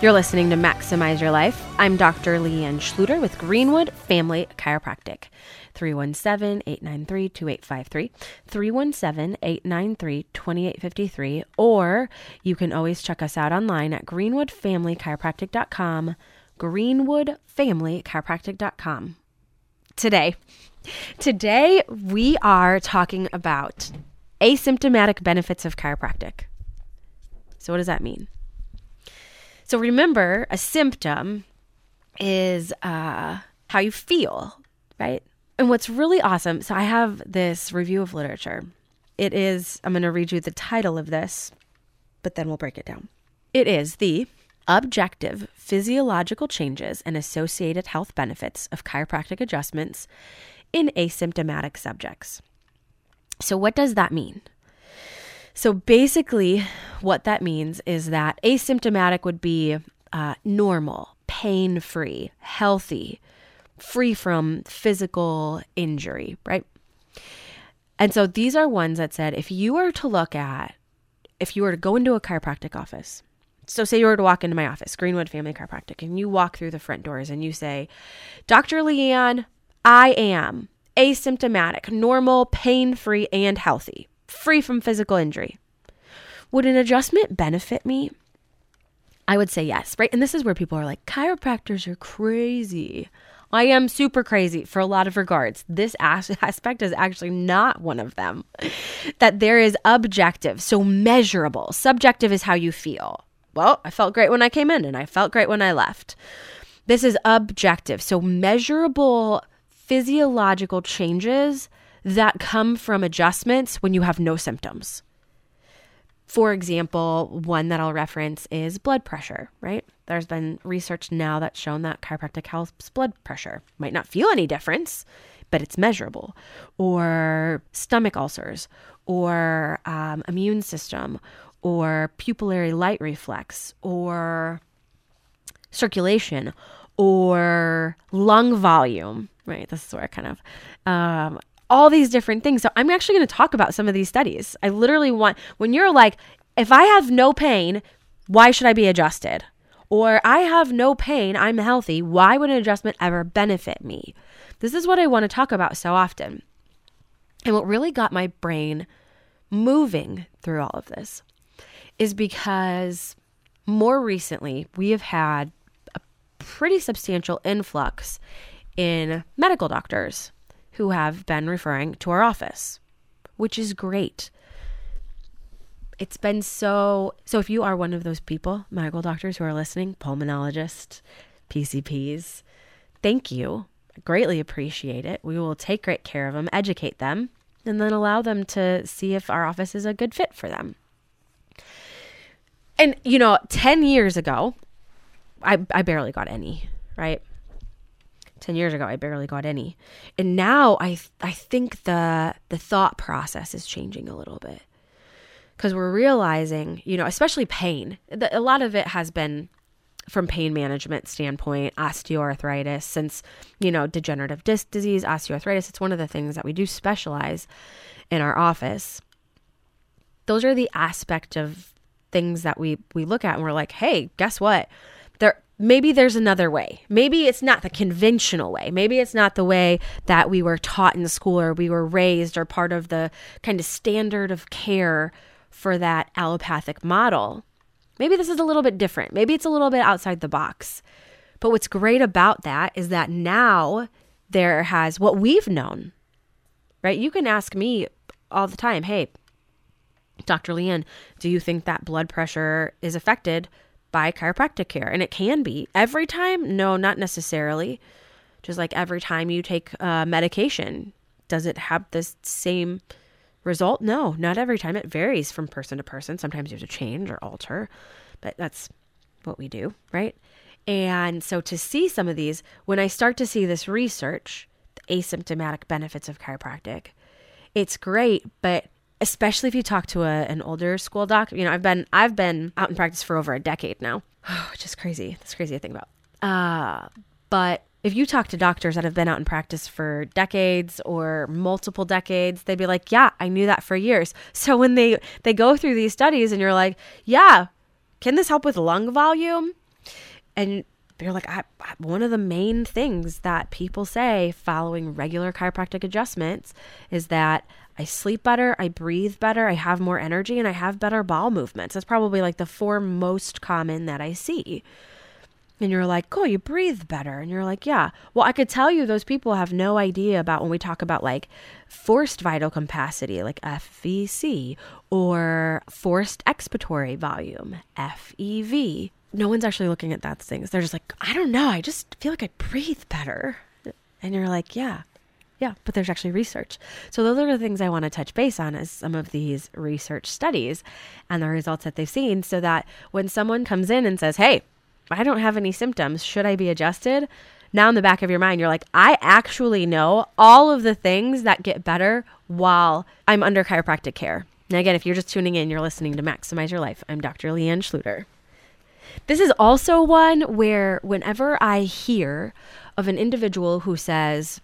You're listening to Maximize Your Life. I'm Dr. Leanne Schluter with Greenwood Family Chiropractic. 317 893 2853, 317 893 2853, or you can always check us out online at greenwoodfamilychiropractic.com. Greenwoodfamilychiropractic.com. Today, today we are talking about asymptomatic benefits of chiropractic. So, what does that mean? So remember, a symptom is uh, how you feel, right? And what's really awesome, so I have this review of literature. It is, I'm going to read you the title of this, but then we'll break it down. It is the Objective Physiological Changes and Associated Health Benefits of Chiropractic Adjustments in Asymptomatic Subjects. So, what does that mean? So basically, what that means is that asymptomatic would be uh, normal, pain free, healthy, free from physical injury, right? And so these are ones that said if you were to look at, if you were to go into a chiropractic office, so say you were to walk into my office, Greenwood Family Chiropractic, and you walk through the front doors and you say, Dr. Leanne, I am asymptomatic, normal, pain free, and healthy free from physical injury. Would an adjustment benefit me? I would say yes, right? And this is where people are like, chiropractors are crazy. I am super crazy for a lot of regards. This aspect is actually not one of them. That there is objective, so measurable. Subjective is how you feel. Well, I felt great when I came in and I felt great when I left. This is objective, so measurable physiological changes that come from adjustments when you have no symptoms. For example, one that I'll reference is blood pressure, right? There's been research now that's shown that chiropractic helps blood pressure. Might not feel any difference, but it's measurable. Or stomach ulcers, or um, immune system, or pupillary light reflex, or circulation, or lung volume, right? This is where I kind of um, all these different things. So I'm actually going to talk about some of these studies. I literally want, when you're like, if I have no pain, why should I be adjusted? Or I have no pain, I'm healthy, why would an adjustment ever benefit me? This is what I want to talk about so often. And what really got my brain moving through all of this is because more recently we have had a pretty substantial influx in medical doctors who have been referring to our office, which is great. It's been so so if you are one of those people, medical doctors who are listening, pulmonologists, PCPs, thank you. I greatly appreciate it. We will take great care of them, educate them, and then allow them to see if our office is a good fit for them. And you know, 10 years ago, I I barely got any, right? 10 years ago I barely got any. And now I I think the the thought process is changing a little bit. Cuz we're realizing, you know, especially pain. The, a lot of it has been from pain management standpoint, osteoarthritis, since, you know, degenerative disc disease, osteoarthritis, it's one of the things that we do specialize in our office. Those are the aspect of things that we we look at and we're like, "Hey, guess what? Maybe there's another way. Maybe it's not the conventional way. Maybe it's not the way that we were taught in school or we were raised or part of the kind of standard of care for that allopathic model. Maybe this is a little bit different. Maybe it's a little bit outside the box. But what's great about that is that now there has what we've known, right? You can ask me all the time, hey, Dr. Leanne, do you think that blood pressure is affected by chiropractic care? And it can be. Every time? No, not necessarily. Just like every time you take uh, medication, does it have the same result? No, not every time. It varies from person to person. Sometimes you have to change or alter, but that's what we do, right? And so to see some of these, when I start to see this research, the asymptomatic benefits of chiropractic, it's great, but especially if you talk to a, an older school doc, you know, I've been I've been out in practice for over a decade now, which is crazy. That's crazy to think about. Uh, but if you talk to doctors that have been out in practice for decades or multiple decades, they'd be like, "Yeah, I knew that for years." So when they they go through these studies and you're like, "Yeah, can this help with lung volume?" And they're like, I, I, one of the main things that people say following regular chiropractic adjustments is that I sleep better, I breathe better, I have more energy, and I have better bowel movements. That's probably like the four most common that I see. And you're like, oh, you breathe better. And you're like, yeah. Well, I could tell you those people have no idea about when we talk about like forced vital capacity, like FVC, or forced expiratory volume, FEV. No one's actually looking at that things. They're just like, I don't know. I just feel like I breathe better. And you're like, yeah, yeah, but there's actually research. So those are the things I want to touch base on is some of these research studies and the results that they've seen so that when someone comes in and says, "Hey, I don't have any symptoms. Should I be adjusted?" Now in the back of your mind, you're like, "I actually know all of the things that get better while I'm under chiropractic care." Now again, if you're just tuning in, you're listening to Maximize Your Life. I'm Dr. Leanne Schluter. This is also one where whenever I hear of an individual who says,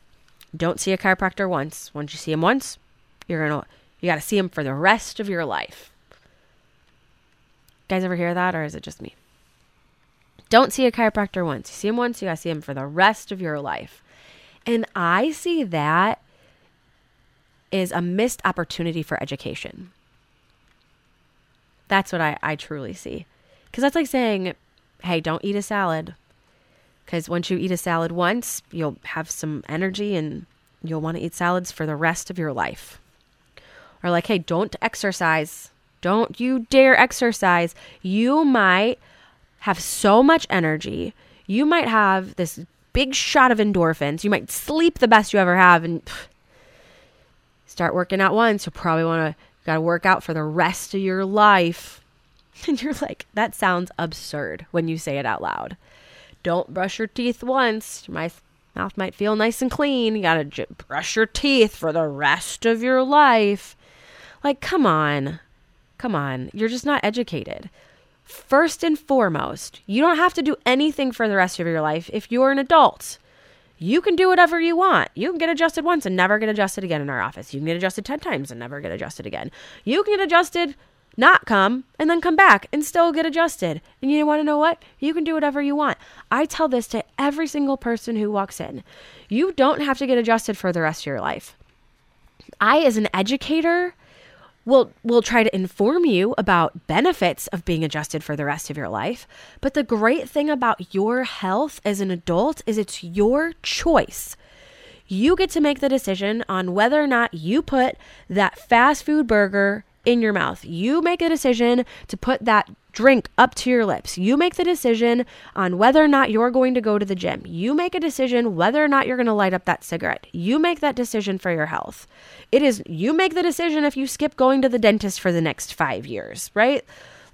don't see a chiropractor once. Once you see him once, you're going to you got to see him for the rest of your life. Guys ever hear that or is it just me? Don't see a chiropractor once. You see him once, you got to see him for the rest of your life. And I see that is a missed opportunity for education. That's what I, I truly see. Because that's like saying, hey, don't eat a salad. Because once you eat a salad once, you'll have some energy and you'll want to eat salads for the rest of your life. Or, like, hey, don't exercise. Don't you dare exercise. You might have so much energy. You might have this big shot of endorphins. You might sleep the best you ever have and pff, start working out once. You'll probably want to got to work out for the rest of your life. And you're like, that sounds absurd when you say it out loud. Don't brush your teeth once. My mouth might feel nice and clean. You got to j- brush your teeth for the rest of your life. Like, come on. Come on. You're just not educated. First and foremost, you don't have to do anything for the rest of your life if you're an adult. You can do whatever you want. You can get adjusted once and never get adjusted again in our office. You can get adjusted 10 times and never get adjusted again. You can get adjusted not come and then come back and still get adjusted. And you want to know what? You can do whatever you want. I tell this to every single person who walks in. You don't have to get adjusted for the rest of your life. I, as an educator, will will try to inform you about benefits of being adjusted for the rest of your life. But the great thing about your health as an adult is it's your choice. You get to make the decision on whether or not you put that fast food burger in your mouth. You make a decision to put that drink up to your lips. You make the decision on whether or not you're going to go to the gym. You make a decision whether or not you're going to light up that cigarette. You make that decision for your health. It is you make the decision if you skip going to the dentist for the next 5 years, right?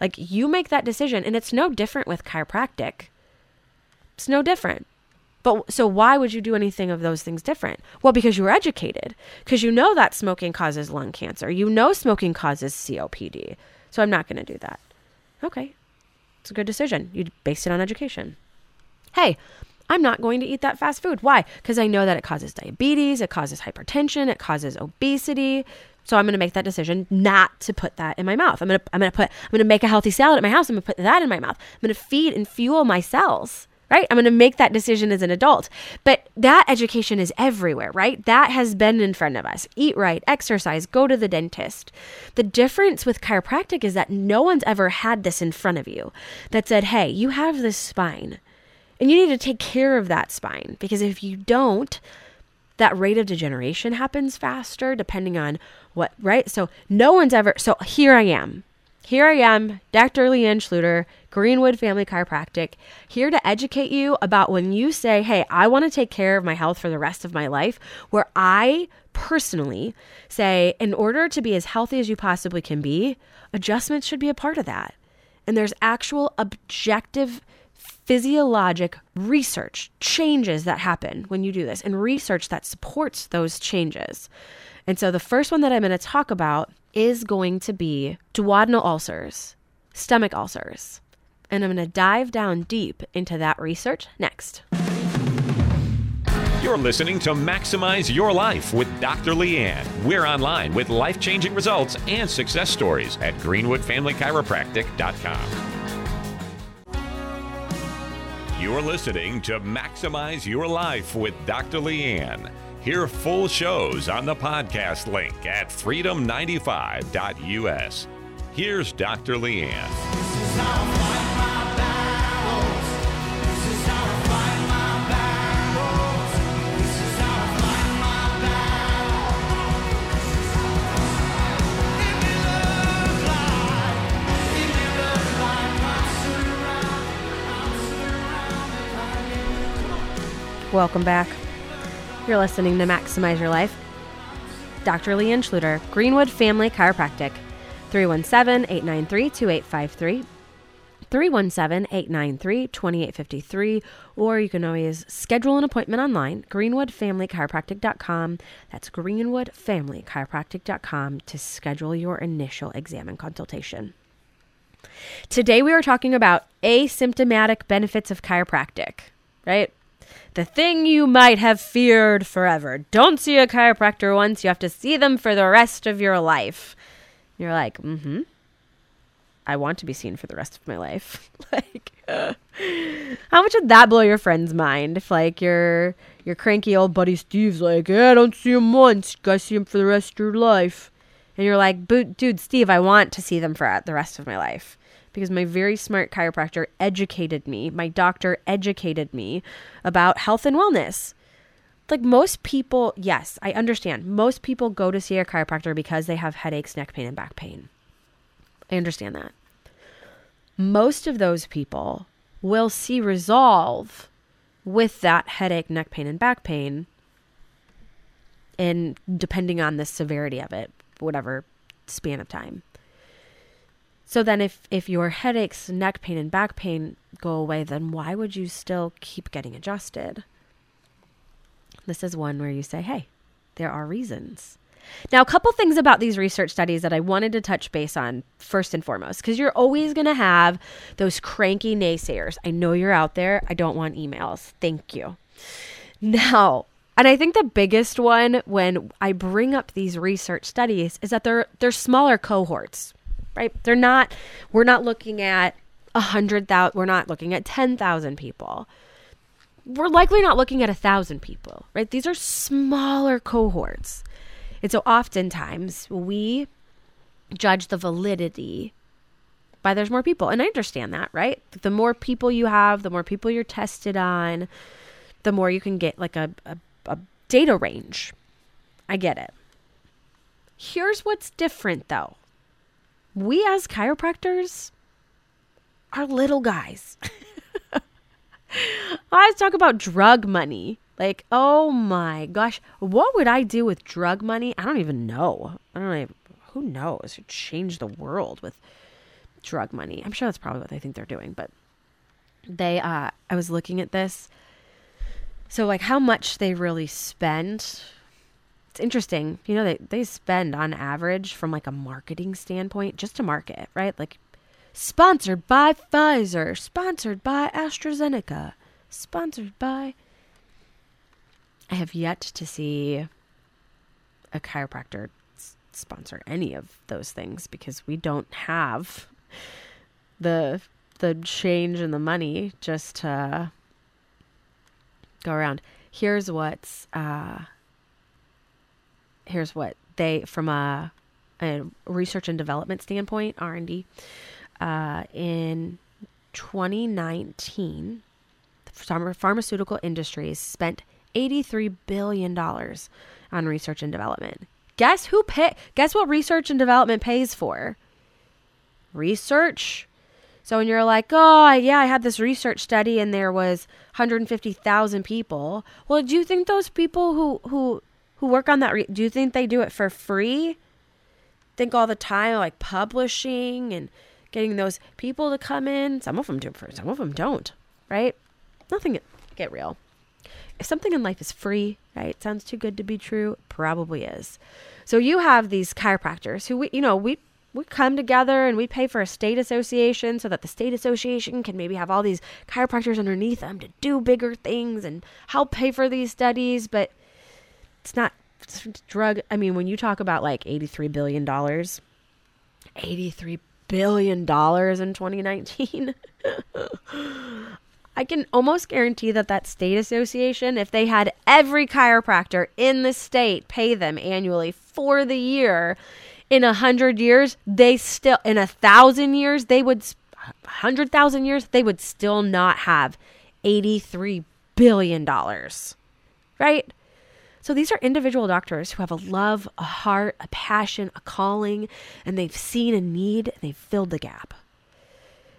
Like you make that decision and it's no different with chiropractic. It's no different. But so why would you do anything of those things different? Well, because you're educated, because you know that smoking causes lung cancer. You know smoking causes COPD. So I'm not going to do that. Okay. It's a good decision. You based it on education. Hey, I'm not going to eat that fast food. Why? Because I know that it causes diabetes, it causes hypertension, it causes obesity. So I'm going to make that decision not to put that in my mouth. I'm going to I'm going to put I'm going to make a healthy salad at my house. I'm going to put that in my mouth. I'm going to feed and fuel my cells right? I'm going to make that decision as an adult. But that education is everywhere, right? That has been in front of us. Eat right, exercise, go to the dentist. The difference with chiropractic is that no one's ever had this in front of you that said, hey, you have this spine and you need to take care of that spine because if you don't, that rate of degeneration happens faster depending on what, right? So no one's ever, so here I am. Here I am, Dr. Leanne Schluter, Greenwood Family Chiropractic, here to educate you about when you say, hey, I want to take care of my health for the rest of my life, where I personally say, in order to be as healthy as you possibly can be, adjustments should be a part of that. And there's actual objective physiologic research changes that happen when you do this and research that supports those changes. And so the first one that I'm going to talk about is going to be duodenal ulcers, stomach ulcers. And I'm going to dive down deep into that research next. You're listening to Maximize Your Life with Dr. Leanne. We're online with life changing results and success stories at greenwoodfamilychiropractic.com. You're listening to Maximize Your Life with Dr. Leanne. Hear full shows on the podcast link at freedom95.us. Here's Dr. Leanne. Welcome back. You're listening to Maximize Your Life. Dr. Leanne Schluter, Greenwood Family Chiropractic, 317 893 2853. 317 893 2853, or you can always schedule an appointment online, greenwoodfamilychiropractic.com. That's greenwoodfamilychiropractic.com to schedule your initial exam and consultation. Today we are talking about asymptomatic benefits of chiropractic, right? The thing you might have feared forever. Don't see a chiropractor once, you have to see them for the rest of your life. You're like, mm hmm. I want to be seen for the rest of my life. like, uh, how much would that blow your friend's mind if, like, your your cranky old buddy Steve's like, yeah, don't see him once, you gotta see him for the rest of your life, and you're like, "But dude, Steve, I want to see them for the rest of my life because my very smart chiropractor educated me, my doctor educated me about health and wellness. Like most people, yes, I understand. Most people go to see a chiropractor because they have headaches, neck pain, and back pain. I understand that. Most of those people will see resolve with that headache, neck pain, and back pain, and depending on the severity of it, whatever span of time. So then if if your headaches, neck pain and back pain go away, then why would you still keep getting adjusted? This is one where you say, "Hey, there are reasons." Now, a couple things about these research studies that I wanted to touch base on first and foremost, because you're always going to have those cranky naysayers. I know you're out there. I don't want emails. Thank you. Now, and I think the biggest one when I bring up these research studies is that they're they're smaller cohorts right? They're not, we're not looking at a hundred thousand, we're not looking at 10,000 people. We're likely not looking at a thousand people, right? These are smaller cohorts. And so oftentimes we judge the validity by there's more people. And I understand that, right? The more people you have, the more people you're tested on, the more you can get like a, a, a data range. I get it. Here's what's different though we as chiropractors are little guys. I always talk about drug money. Like, oh my gosh, what would I do with drug money? I don't even know. I don't even, who knows? Change the world with drug money. I'm sure that's probably what they think they're doing, but they, uh, I was looking at this. So, like, how much they really spend it's interesting. You know, they, they spend on average from like a marketing standpoint just to market, right? Like sponsored by Pfizer, sponsored by AstraZeneca, sponsored by. I have yet to see a chiropractor sponsor any of those things because we don't have the the change and the money just to go around. Here's what's uh, here's what they from a, a research and development standpoint r&d uh, in 2019 the pharmaceutical industries spent $83 billion on research and development. Guess who pay guess what research and development pays for? Research. So when you're like, "Oh, yeah, I had this research study and there was 150,000 people." Well, do you think those people who who who work on that re- do you think they do it for free? Think all the time like publishing and getting those people to come in. Some of them do some of them don't, right? Nothing get real. If something in life is free, right? Sounds too good to be true, probably is. So you have these chiropractors who we, you know, we we come together and we pay for a state association so that the state association can maybe have all these chiropractors underneath them to do bigger things and help pay for these studies, but it's not drug. I mean, when you talk about like 83 billion dollars, 83 billion dollars in 2019. I can almost guarantee that that state association, if they had every chiropractor in the state pay them annually for the year, in a hundred years, they still, in a thousand years, they would, hundred thousand years, they would still not have $83 billion. Right? So these are individual doctors who have a love, a heart, a passion, a calling, and they've seen a need and they've filled the gap.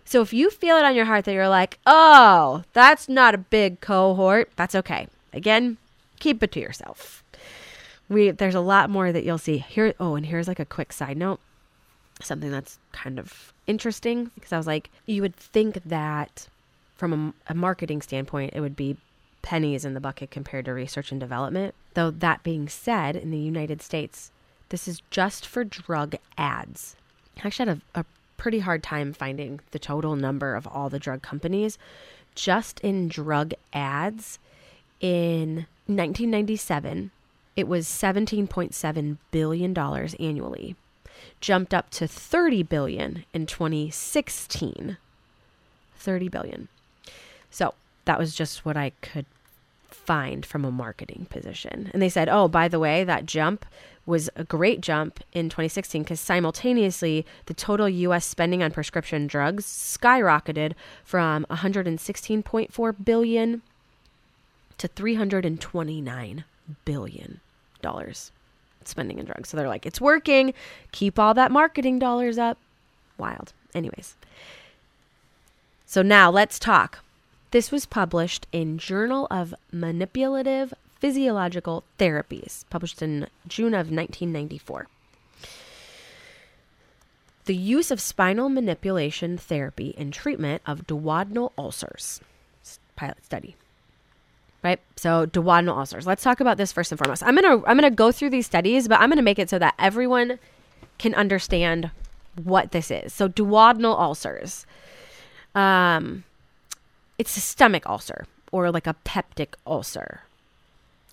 So if you feel it on your heart that you're like, oh, that's not a big cohort, that's okay. Again, keep it to yourself. We there's a lot more that you'll see here. Oh, and here's like a quick side note, something that's kind of interesting because I was like, you would think that from a, a marketing standpoint, it would be pennies in the bucket compared to research and development. Though that being said, in the United States, this is just for drug ads. I actually had a, a pretty hard time finding the total number of all the drug companies. Just in drug ads in 1997, it was $17.7 billion annually, jumped up to 30 billion in 2016. 30 billion. So that was just what I could find from a marketing position. And they said, oh, by the way, that jump was a great jump in 2016 because simultaneously the total US spending on prescription drugs skyrocketed from 116.4 billion to 329 billion dollars spending in drugs. So they're like, it's working. Keep all that marketing dollars up. Wild. Anyways. So now let's talk. This was published in Journal of Manipulative Physiological Therapies, published in June of 1994. The use of spinal manipulation therapy in treatment of duodenal ulcers. Pilot study. Right? So duodenal ulcers. Let's talk about this first and foremost. I'm gonna I'm gonna go through these studies, but I'm gonna make it so that everyone can understand what this is. So duodenal ulcers. Um it's a stomach ulcer or like a peptic ulcer.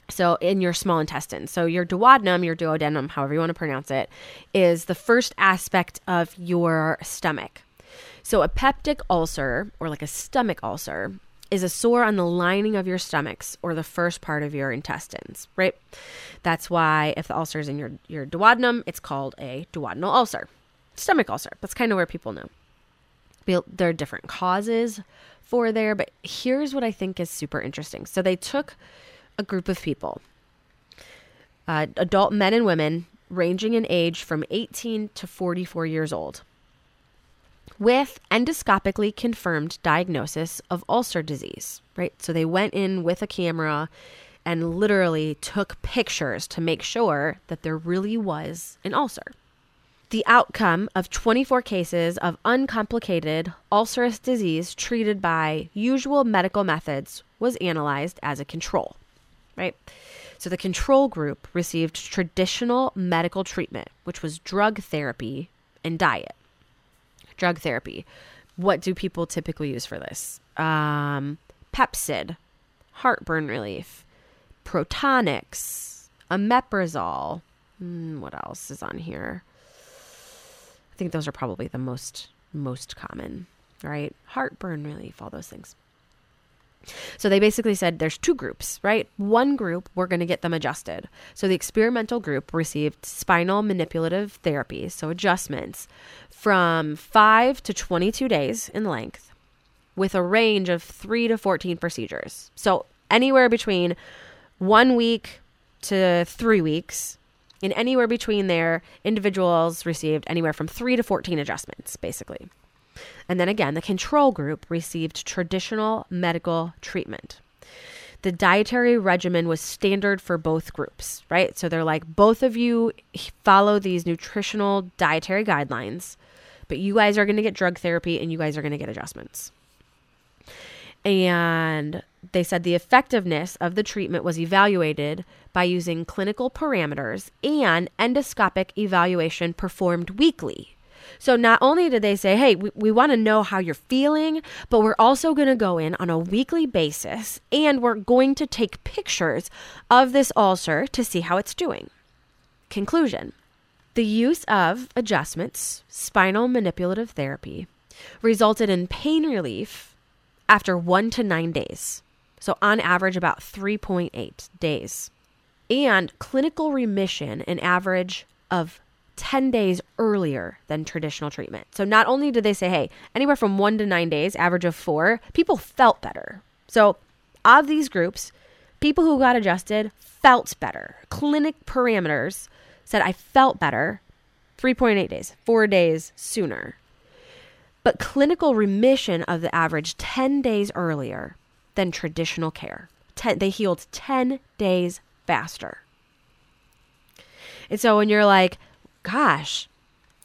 So in your small intestine. So your duodenum, your duodenum, however you want to pronounce it, is the first aspect of your stomach. So a peptic ulcer or like a stomach ulcer is a sore on the lining of your stomachs or the first part of your intestines, right? That's why if the ulcer is in your, your duodenum, it's called a duodenal ulcer. Stomach ulcer. That's kind of where people know. There are different causes there, but here's what I think is super interesting. So they took a group of people, uh, adult men and women ranging in age from 18 to 44 years old, with endoscopically confirmed diagnosis of ulcer disease, right? So they went in with a camera and literally took pictures to make sure that there really was an ulcer. The outcome of 24 cases of uncomplicated ulcerous disease treated by usual medical methods was analyzed as a control right? So the control group received traditional medical treatment, which was drug therapy and diet. Drug therapy. What do people typically use for this? Um, Pepcid, heartburn relief, Protonix, omeprazole. Mm, what else is on here? Think those are probably the most most common, right? Heartburn relief, all those things. So they basically said there's two groups, right? One group, we're going to get them adjusted. So the experimental group received spinal manipulative therapy, so adjustments, from 5 to 22 days in length with a range of 3 to 14 procedures. So anywhere between one week to three weeks. And anywhere between there, individuals received anywhere from three to 14 adjustments, basically. And then again, the control group received traditional medical treatment. The dietary regimen was standard for both groups, right? So they're like, both of you follow these nutritional dietary guidelines, but you guys are going to get drug therapy and you guys are going to get adjustments. And they said the effectiveness of the treatment was evaluated by using clinical parameters and endoscopic evaluation performed weekly. So not only did they say, hey, we, we want to know how you're feeling, but we're also going to go in on a weekly basis and we're going to take pictures of this ulcer to see how it's doing. Conclusion The use of adjustments, spinal manipulative therapy, resulted in pain relief after one to nine days. So, on average, about 3.8 days. And clinical remission, an average of 10 days earlier than traditional treatment. So, not only did they say, hey, anywhere from one to nine days, average of four, people felt better. So, of these groups, people who got adjusted felt better. Clinic parameters said, I felt better 3.8 days, four days sooner. But clinical remission of the average 10 days earlier than traditional care. Ten, they healed 10 days faster. And so when you're like, gosh,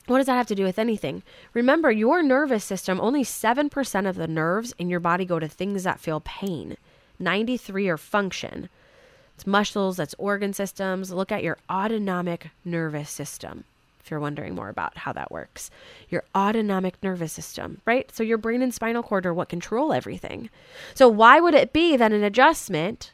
what does that have to do with anything? Remember, your nervous system, only 7% of the nerves in your body go to things that feel pain. 93 are function. It's muscles, that's organ systems. Look at your autonomic nervous system if you're wondering more about how that works. Your autonomic nervous system, right? So your brain and spinal cord are what control everything. So why would it be that an adjustment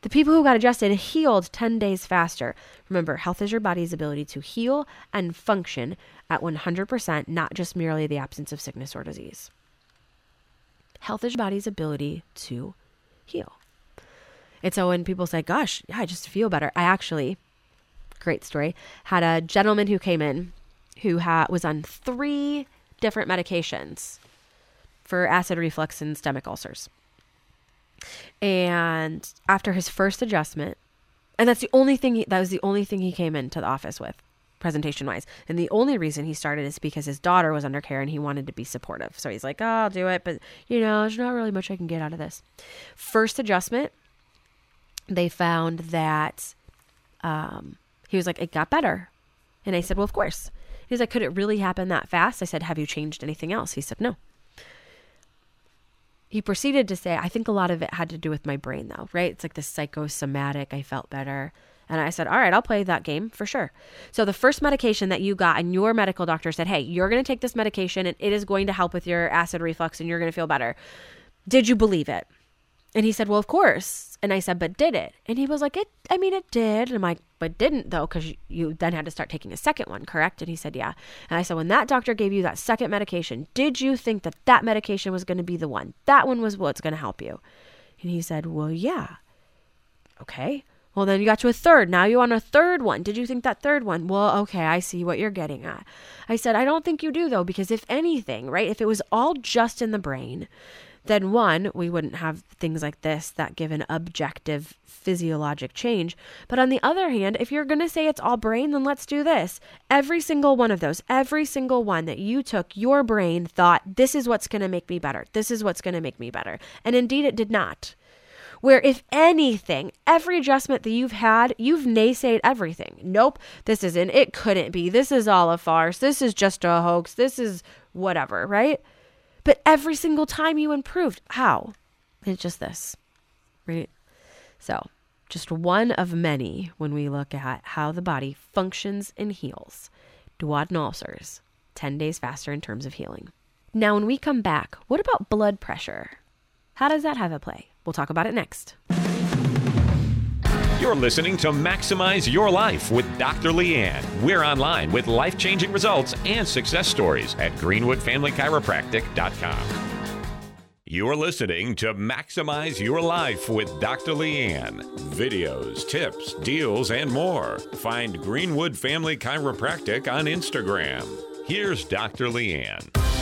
the people who got adjusted healed 10 days faster. Remember, health is your body's ability to heal and function at 100%, not just merely the absence of sickness or disease. Health is your body's ability to heal. And so when people say, gosh, yeah, I just feel better, I actually, great story, had a gentleman who came in who ha- was on three different medications for acid reflux and stomach ulcers. And after his first adjustment, and that's the only thing he, that was the only thing he came into the office with presentation wise. And the only reason he started is because his daughter was under care and he wanted to be supportive. So he's like, oh, I'll do it, but you know, there's not really much I can get out of this. First adjustment, they found that um, he was like, it got better. And I said, well, of course. He's like, could it really happen that fast? I said, have you changed anything else? He said, no. He proceeded to say, I think a lot of it had to do with my brain, though, right? It's like the psychosomatic. I felt better. And I said, All right, I'll play that game for sure. So, the first medication that you got, and your medical doctor said, Hey, you're going to take this medication and it is going to help with your acid reflux and you're going to feel better. Did you believe it? And he said, Well, of course. And I said, But did it? And he was like, It, I mean, it did. And I'm like, But didn't though, because you then had to start taking a second one, correct? And he said, Yeah. And I said, When that doctor gave you that second medication, did you think that that medication was going to be the one? That one was what's going to help you. And he said, Well, yeah. Okay. Well, then you got to a third. Now you on a third one. Did you think that third one? Well, okay, I see what you're getting at. I said, I don't think you do, though, because if anything, right, if it was all just in the brain, then one, we wouldn't have things like this that give an objective physiologic change. But on the other hand, if you're going to say it's all brain, then let's do this. Every single one of those, every single one that you took, your brain thought, this is what's going to make me better. This is what's going to make me better. And indeed, it did not where if anything, every adjustment that you've had, you've naysayed everything. Nope, this isn't, it couldn't be. This is all a farce. This is just a hoax. This is whatever, right? But every single time you improved. How? It's just this, right? So, just one of many when we look at how the body functions and heals. Duodenal ulcers, 10 days faster in terms of healing. Now, when we come back, what about blood pressure? How does that have a play? We'll talk about it next. You're listening to Maximize Your Life with Dr. Leanne. We're online with life changing results and success stories at GreenwoodFamilyChiropractic.com. You're listening to Maximize Your Life with Dr. Leanne. Videos, tips, deals, and more. Find Greenwood Family Chiropractic on Instagram. Here's Dr. Leanne.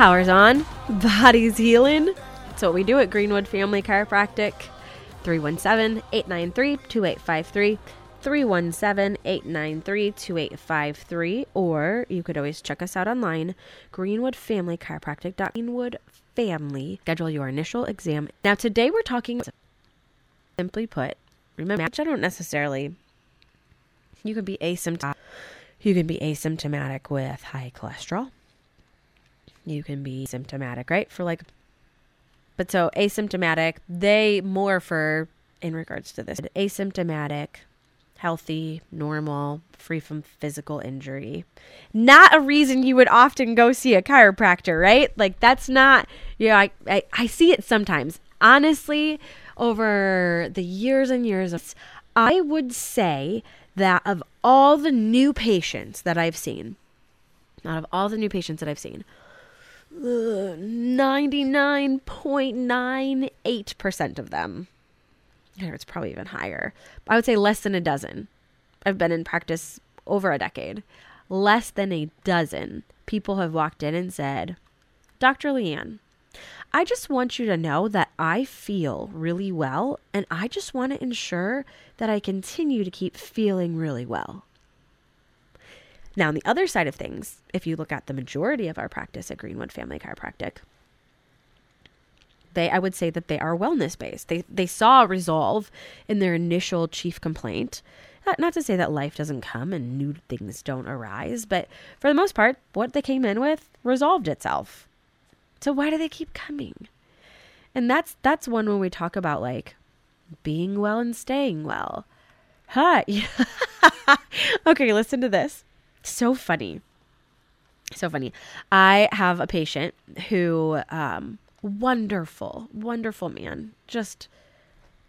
Powers on, body's healing. That's what we do at Greenwood Family Chiropractic. 317 893 2853. 317 893 2853. Or you could always check us out online, greenwoodfamilychiropractic. Greenwood Family. Schedule your initial exam. Now, today we're talking, simply put, remember, I don't necessarily, you can be asymptomatic. You can be asymptomatic with high cholesterol. You can be symptomatic, right? For like, but so asymptomatic, they more for in regards to this asymptomatic, healthy, normal, free from physical injury. Not a reason you would often go see a chiropractor, right? Like that's not, yeah, I, I, I see it sometimes. Honestly, over the years and years of, I would say that of all the new patients that I've seen, out of all the new patients that I've seen, 99.98% of them, it's probably even higher, I would say less than a dozen. I've been in practice over a decade. Less than a dozen people have walked in and said, Dr. Leanne, I just want you to know that I feel really well, and I just want to ensure that I continue to keep feeling really well. Now, on the other side of things, if you look at the majority of our practice at Greenwood Family Chiropractic, they I would say that they are wellness based. They they saw resolve in their initial chief complaint. Not, to say that life doesn't come and new things don't arise, but for the most part, what they came in with resolved itself. So why do they keep coming? And that's that's one when we talk about like being well and staying well. Huh. okay, listen to this. So funny. So funny. I have a patient who um wonderful, wonderful man. Just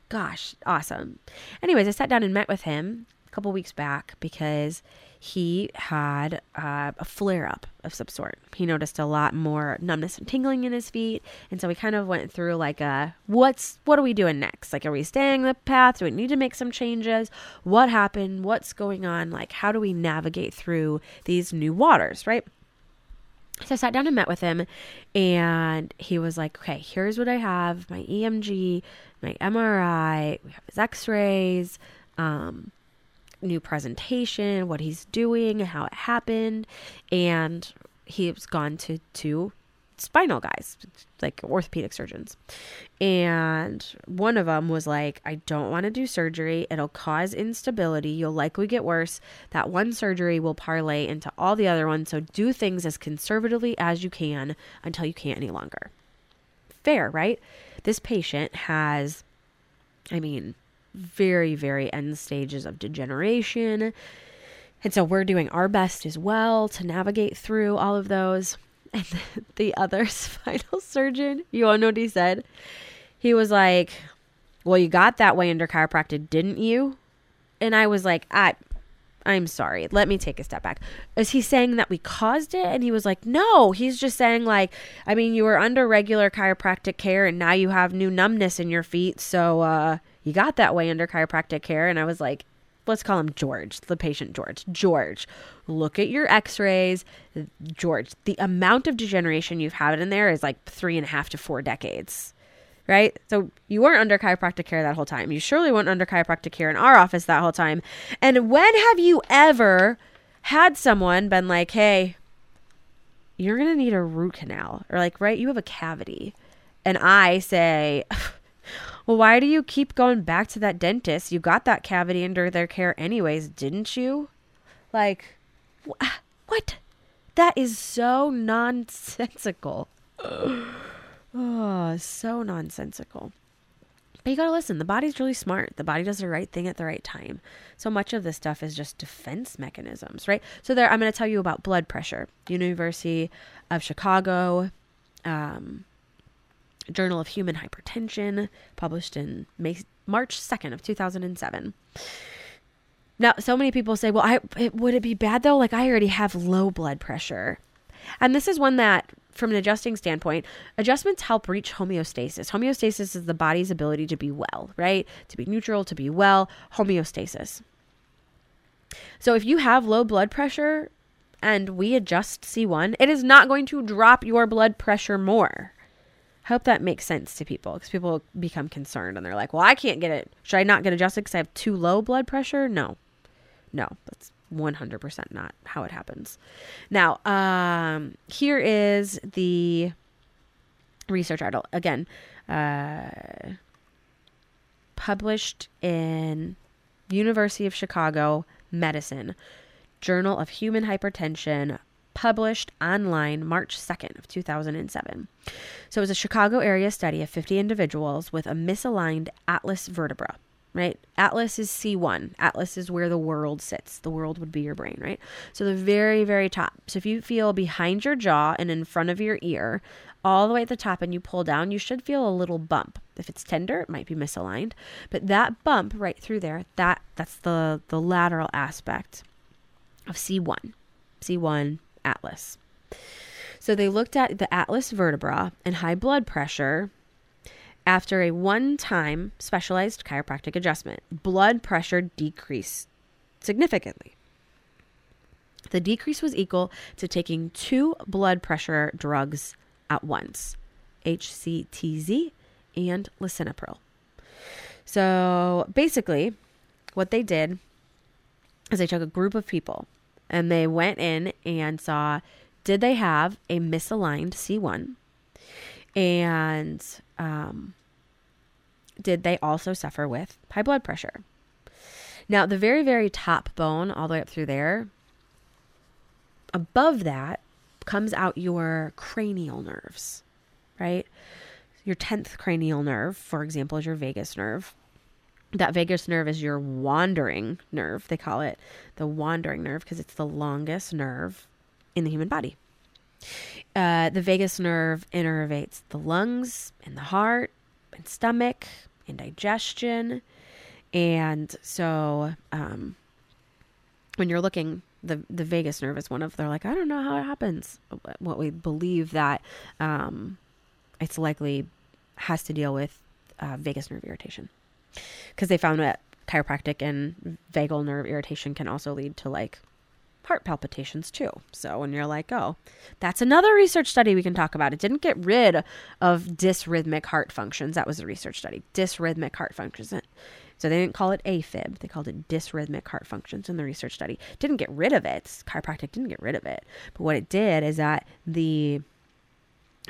gosh, awesome. Anyways, I sat down and met with him a couple weeks back because he had uh, a flare up of some sort. He noticed a lot more numbness and tingling in his feet, and so we kind of went through like a what's what are we doing next? Like, are we staying the path? Do we need to make some changes? What happened? What's going on? Like, how do we navigate through these new waters? Right. So I sat down and met with him, and he was like, "Okay, here's what I have: my EMG, my MRI, we have his X-rays." Um, new presentation, what he's doing, how it happened, and he's gone to two spinal guys, like orthopedic surgeons. And one of them was like, I don't want to do surgery. It'll cause instability. You'll likely get worse. That one surgery will parlay into all the other ones. So do things as conservatively as you can until you can't any longer. Fair, right? This patient has, I mean, very, very end stages of degeneration. And so we're doing our best as well to navigate through all of those. And the other spinal surgeon, you all know what he said? He was like, Well, you got that way under chiropractic, didn't you? And I was like, I I'm sorry. Let me take a step back. Is he saying that we caused it? And he was like, No, he's just saying, like, I mean, you were under regular chiropractic care and now you have new numbness in your feet. So, uh, you got that way under chiropractic care. And I was like, let's call him George, the patient George. George, look at your x rays. George, the amount of degeneration you've had in there is like three and a half to four decades, right? So you weren't under chiropractic care that whole time. You surely weren't under chiropractic care in our office that whole time. And when have you ever had someone been like, hey, you're going to need a root canal? Or like, right, you have a cavity. And I say, well, why do you keep going back to that dentist? You got that cavity under their care anyways, didn't you? Like, wh- what? That is so nonsensical. oh, so nonsensical. But you gotta listen. The body's really smart. The body does the right thing at the right time. So much of this stuff is just defense mechanisms, right? So there, I'm gonna tell you about blood pressure. University of Chicago, um, Journal of Human Hypertension, published in May, March 2nd of 2007. Now, so many people say, "Well, I it, would it be bad though? Like I already have low blood pressure." And this is one that from an adjusting standpoint, adjustments help reach homeostasis. Homeostasis is the body's ability to be well, right? To be neutral, to be well, homeostasis. So if you have low blood pressure, and we adjust C1, it is not going to drop your blood pressure more. I hope that makes sense to people because people become concerned and they're like, well, I can't get it. Should I not get adjusted because I have too low blood pressure? No, no, that's 100% not how it happens. Now, um, here is the research article. Again, uh, published in University of Chicago Medicine, Journal of Human Hypertension, published online March 2nd of 2007. So it was a Chicago area study of 50 individuals with a misaligned atlas vertebra, right? Atlas is C1. Atlas is where the world sits. The world would be your brain, right? So the very very top. So if you feel behind your jaw and in front of your ear, all the way at the top and you pull down, you should feel a little bump. If it's tender, it might be misaligned, but that bump right through there, that that's the the lateral aspect of C1. C1 atlas. So they looked at the atlas vertebra and high blood pressure after a one-time specialized chiropractic adjustment. Blood pressure decreased significantly. The decrease was equal to taking two blood pressure drugs at once HCTZ and lisinopril. So basically, what they did is they took a group of people and they went in and saw did they have a misaligned C1 and um, did they also suffer with high blood pressure. Now, the very, very top bone, all the way up through there, above that comes out your cranial nerves, right? Your 10th cranial nerve, for example, is your vagus nerve. That vagus nerve is your wandering nerve. They call it the wandering nerve because it's the longest nerve in the human body. Uh, the vagus nerve innervates the lungs and the heart and stomach and digestion. And so, um, when you're looking, the the vagus nerve is one of. They're like, I don't know how it happens. What we believe that um, it's likely has to deal with uh, vagus nerve irritation because they found that chiropractic and vagal nerve irritation can also lead to like heart palpitations too. So when you're like, oh, that's another research study we can talk about. It didn't get rid of dysrhythmic heart functions. That was a research study. Dysrhythmic heart functions. So they didn't call it AFib. They called it dysrhythmic heart functions in the research study. Didn't get rid of it. Chiropractic didn't get rid of it. But what it did is that the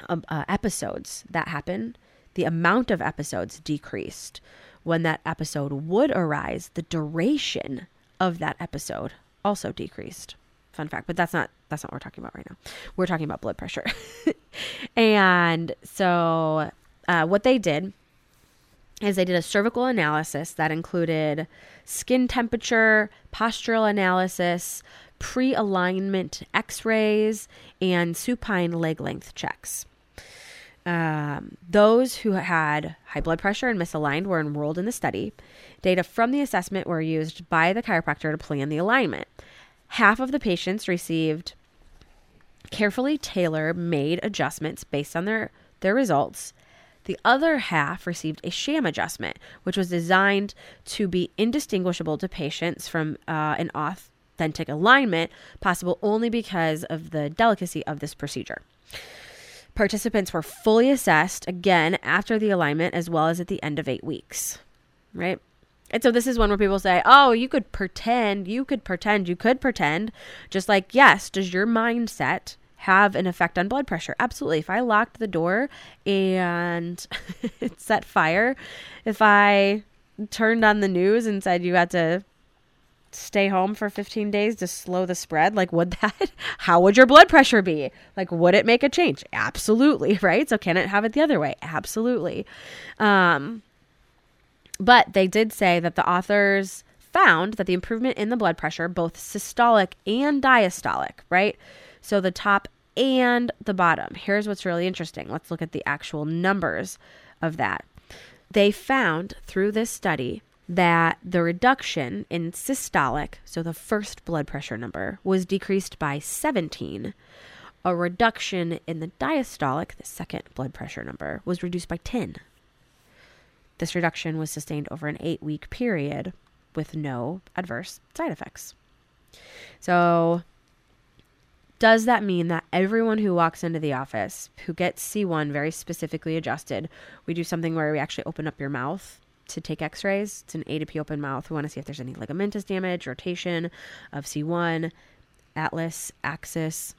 um, uh, episodes that happen, the amount of episodes decreased. When that episode would arise, the duration of that episode also decreased. Fun fact, but that's not that's not what we're talking about right now. We're talking about blood pressure. and so uh, what they did is they did a cervical analysis that included skin temperature, postural analysis, pre-alignment x-rays, and supine leg length checks. Um, those who had high blood pressure and misaligned were enrolled in the study. Data from the assessment were used by the chiropractor to plan the alignment. Half of the patients received carefully tailor made adjustments based on their, their results. The other half received a sham adjustment, which was designed to be indistinguishable to patients from uh, an authentic alignment, possible only because of the delicacy of this procedure. Participants were fully assessed again after the alignment as well as at the end of eight weeks, right? And so this is one where people say, oh, you could pretend, you could pretend, you could pretend. Just like, yes, does your mindset have an effect on blood pressure? Absolutely. If I locked the door and it set fire, if I turned on the news and said you had to stay home for 15 days to slow the spread? Like would that how would your blood pressure be? Like would it make a change? Absolutely right? So can it have it the other way? Absolutely. Um but they did say that the authors found that the improvement in the blood pressure both systolic and diastolic right? So the top and the bottom. Here's what's really interesting. Let's look at the actual numbers of that. They found through this study that the reduction in systolic, so the first blood pressure number, was decreased by 17. A reduction in the diastolic, the second blood pressure number, was reduced by 10. This reduction was sustained over an eight week period with no adverse side effects. So, Does that mean that everyone who walks into the office who gets C1 very specifically adjusted, we do something where we actually open up your mouth to take x rays? It's an A to P open mouth. We want to see if there's any ligamentous damage, rotation of C1, atlas, axis.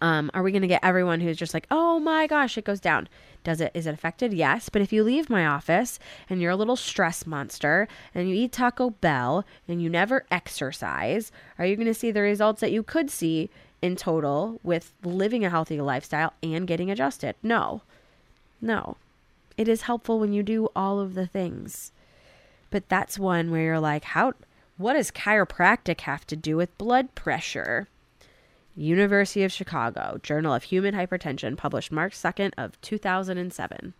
Um, are we going to get everyone who's just like, oh my gosh, it goes down? Does it is it affected? Yes. But if you leave my office and you're a little stress monster and you eat Taco Bell and you never exercise, are you going to see the results that you could see in total with living a healthy lifestyle and getting adjusted? No. No. It is helpful when you do all of the things. But that's one where you're like, how what does chiropractic have to do with blood pressure? University of Chicago, Journal of Human Hypertension, published March 2nd of 2007.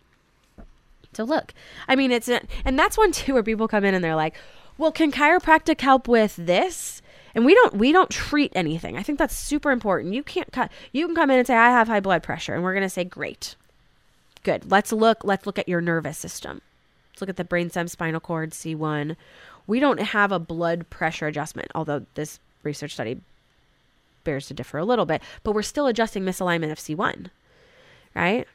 So look, I mean it's and that's one too where people come in and they're like, "Well, can chiropractic help with this?" And we don't we don't treat anything. I think that's super important. You can't cut you can come in and say I have high blood pressure and we're going to say, "Great." Good. Let's look let's look at your nervous system. Let's look at the brainstem, spinal cord, C1. We don't have a blood pressure adjustment, although this research study bears to differ a little bit, but we're still adjusting misalignment of C1, right?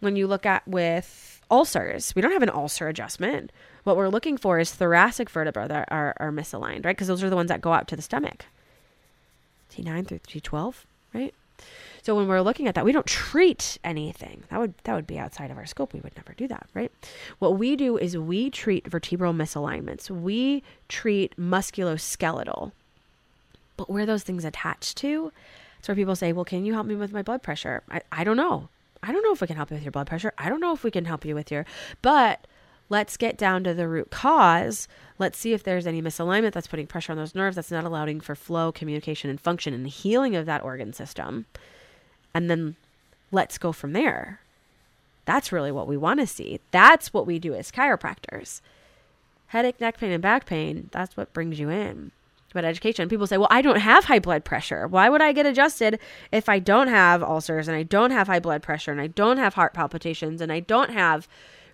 When you look at with ulcers, we don't have an ulcer adjustment. What we're looking for is thoracic vertebrae that are, are misaligned, right? Because those are the ones that go out to the stomach. T9 through T12, right? So when we're looking at that, we don't treat anything. That would that would be outside of our scope. We would never do that, right? What we do is we treat vertebral misalignments. We treat musculoskeletal but where those things attached to, it's where people say, Well, can you help me with my blood pressure? I, I don't know. I don't know if we can help you with your blood pressure. I don't know if we can help you with your, but let's get down to the root cause. Let's see if there's any misalignment that's putting pressure on those nerves that's not allowing for flow, communication, and function and the healing of that organ system. And then let's go from there. That's really what we want to see. That's what we do as chiropractors. Headache, neck pain, and back pain, that's what brings you in But education. People say, well, I don't have high blood pressure. Why would I get adjusted if I don't have ulcers and I don't have high blood pressure and I don't have heart palpitations and I don't have,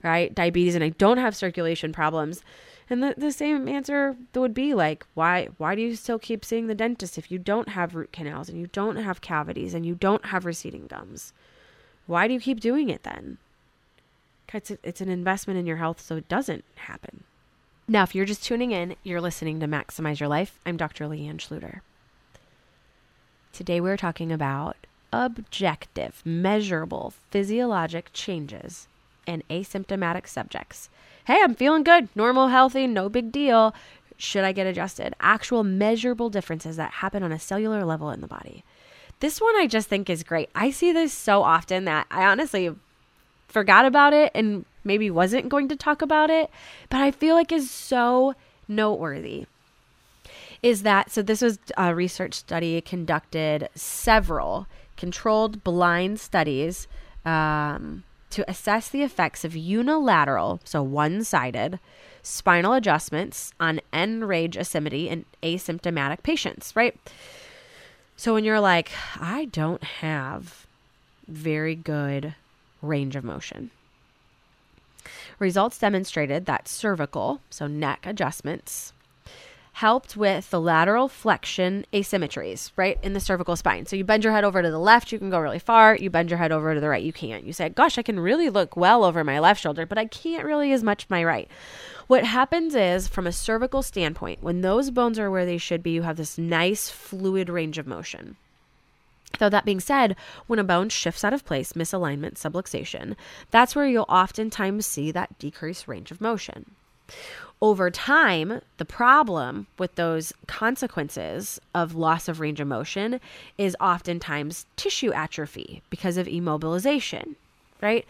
right, diabetes and I don't have circulation problems? And the, the same answer would be like, why why do you still keep seeing the dentist if you don't have root canals and you don't have cavities and you don't have receding gums? Why do you keep doing it then? It's, a, it's an investment in your health so it doesn't happen. Now, if you're just tuning in, you're listening to Maximize Your Life. I'm Dr. Leanne Schluter. Today, we're talking about objective, measurable physiologic changes in asymptomatic subjects. Hey, I'm feeling good, normal, healthy, no big deal. Should I get adjusted? Actual measurable differences that happen on a cellular level in the body. This one I just think is great. I see this so often that I honestly forgot about it and maybe wasn't going to talk about it, but I feel like is so noteworthy. Is that so? This was a research study conducted several controlled blind studies um, to assess the effects of unilateral, so one sided, spinal adjustments on NRAGE asymmetry in asymptomatic patients, right? So when you're like, I don't have very good range of motion. Results demonstrated that cervical, so neck adjustments, helped with the lateral flexion asymmetries, right, in the cervical spine. So you bend your head over to the left, you can go really far. You bend your head over to the right, you can't. You say, gosh, I can really look well over my left shoulder, but I can't really as much my right. What happens is, from a cervical standpoint, when those bones are where they should be, you have this nice fluid range of motion. Though that being said, when a bone shifts out of place, misalignment, subluxation, that's where you'll oftentimes see that decreased range of motion. Over time, the problem with those consequences of loss of range of motion is oftentimes tissue atrophy because of immobilization, right?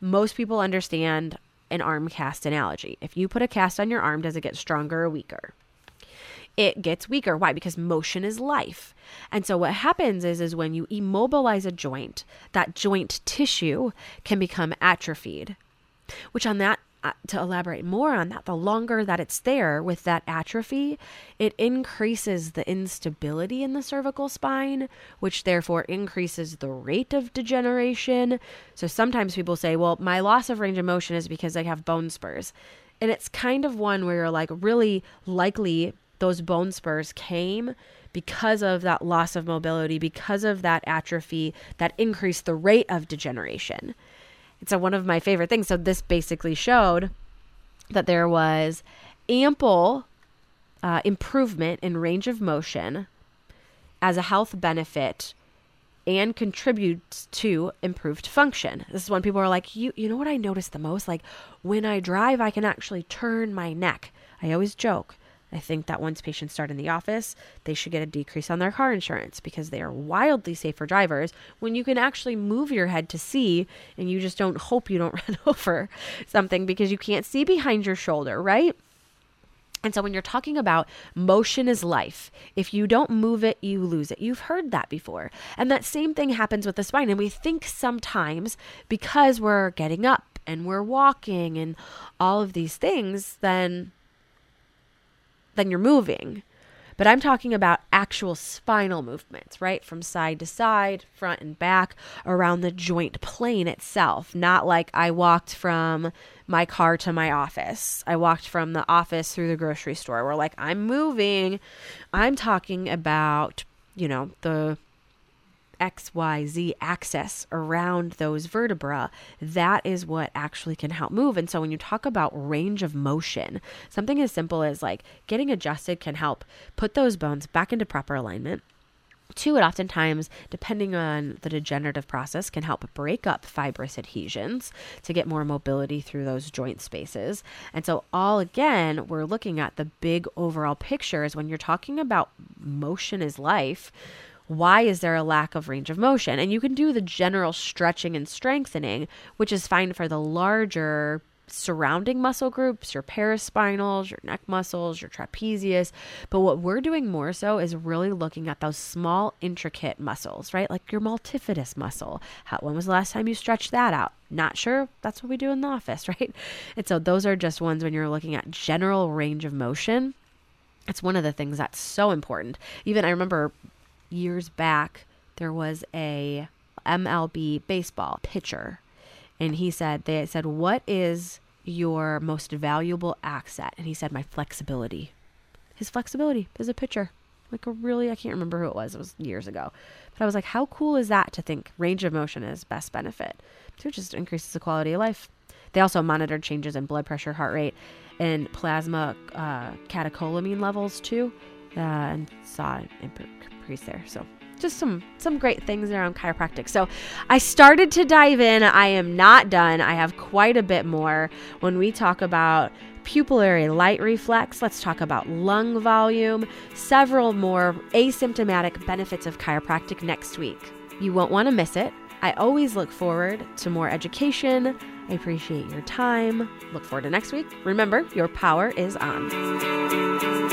Most people understand an arm cast analogy. If you put a cast on your arm, does it get stronger or weaker? it gets weaker. Why? Because motion is life. And so what happens is is when you immobilize a joint, that joint tissue can become atrophied. Which on that Uh, to elaborate more on that, the longer that it's there with that atrophy, it increases the instability in the cervical spine, which therefore increases the rate of degeneration. So sometimes people say, well, my loss of range of motion is because I have bone spurs. And it's kind of one where you're like, really likely those bone spurs came because of that loss of mobility, because of that atrophy that increased the rate of degeneration. And so, one of my favorite things, so this basically showed that there was ample uh, improvement in range of motion as a health benefit and contributes to improved function. This is when people are like, you you know what I notice the most? Like when I drive, I can actually turn my neck. I always joke. I think that once patients start in the office, they should get a decrease on their car insurance because they are wildly safer drivers when you can actually move your head to see and you just don't hope you don't run over something because you can't see behind your shoulder, right? And so when you're talking about motion is life, if you don't move it, you lose it. You've heard that before. And that same thing happens with the spine. And we think sometimes because we're getting up and we're walking and all of these things, then then you're moving. But I'm talking about actual spinal movements, right? From side to side, front and back, around the joint plane itself. Not like I walked from my car to my office. I walked from the office through the grocery store. Where like I'm moving. I'm talking about, you know, the XYZ axis around those vertebra, that is what actually can help move. And so when you talk about range of motion, something as simple as like getting adjusted can help put those bones back into proper alignment. Two, it oftentimes, depending on the degenerative process, can help break up fibrous adhesions to get more mobility through those joint spaces. And so, all again, we're looking at the big overall picture is when you're talking about motion is life why is there a lack of range of motion? And you can do the general stretching and strengthening, which is fine for the larger surrounding muscle groups, your paraspinals, your neck muscles, your trapezius. But what we're doing more so is really looking at those small, intricate muscles, right? Like your multifidus muscle. How, when was the last time you stretched that out? Not sure. That's what we do in the office, right? And so those are just ones when you're looking at general range of motion. It's one of the things that's so important. Even I remember years back, there was a MLB baseball pitcher, and he said they said, "What is your most valuable asset?" And he said, "My flexibility." His flexibility as a pitcher, like a really I can't remember who it was. It was years ago, but I was like, "How cool is that to think range of motion is best benefit?" So it just increases the quality of life. They also monitored changes in blood pressure, heart rate, and plasma uh, catecholamine levels too, uh, and saw an increase there. So just some some great things around chiropractic. So I started to dive in. I am not done. I have quite a bit more when we talk about pupillary light reflex. Let's talk about lung volume, several more asymptomatic benefits of chiropractic next week. You won't want to miss it. I always look forward to more education. I appreciate your time. Look forward to next week. Remember, your power is on.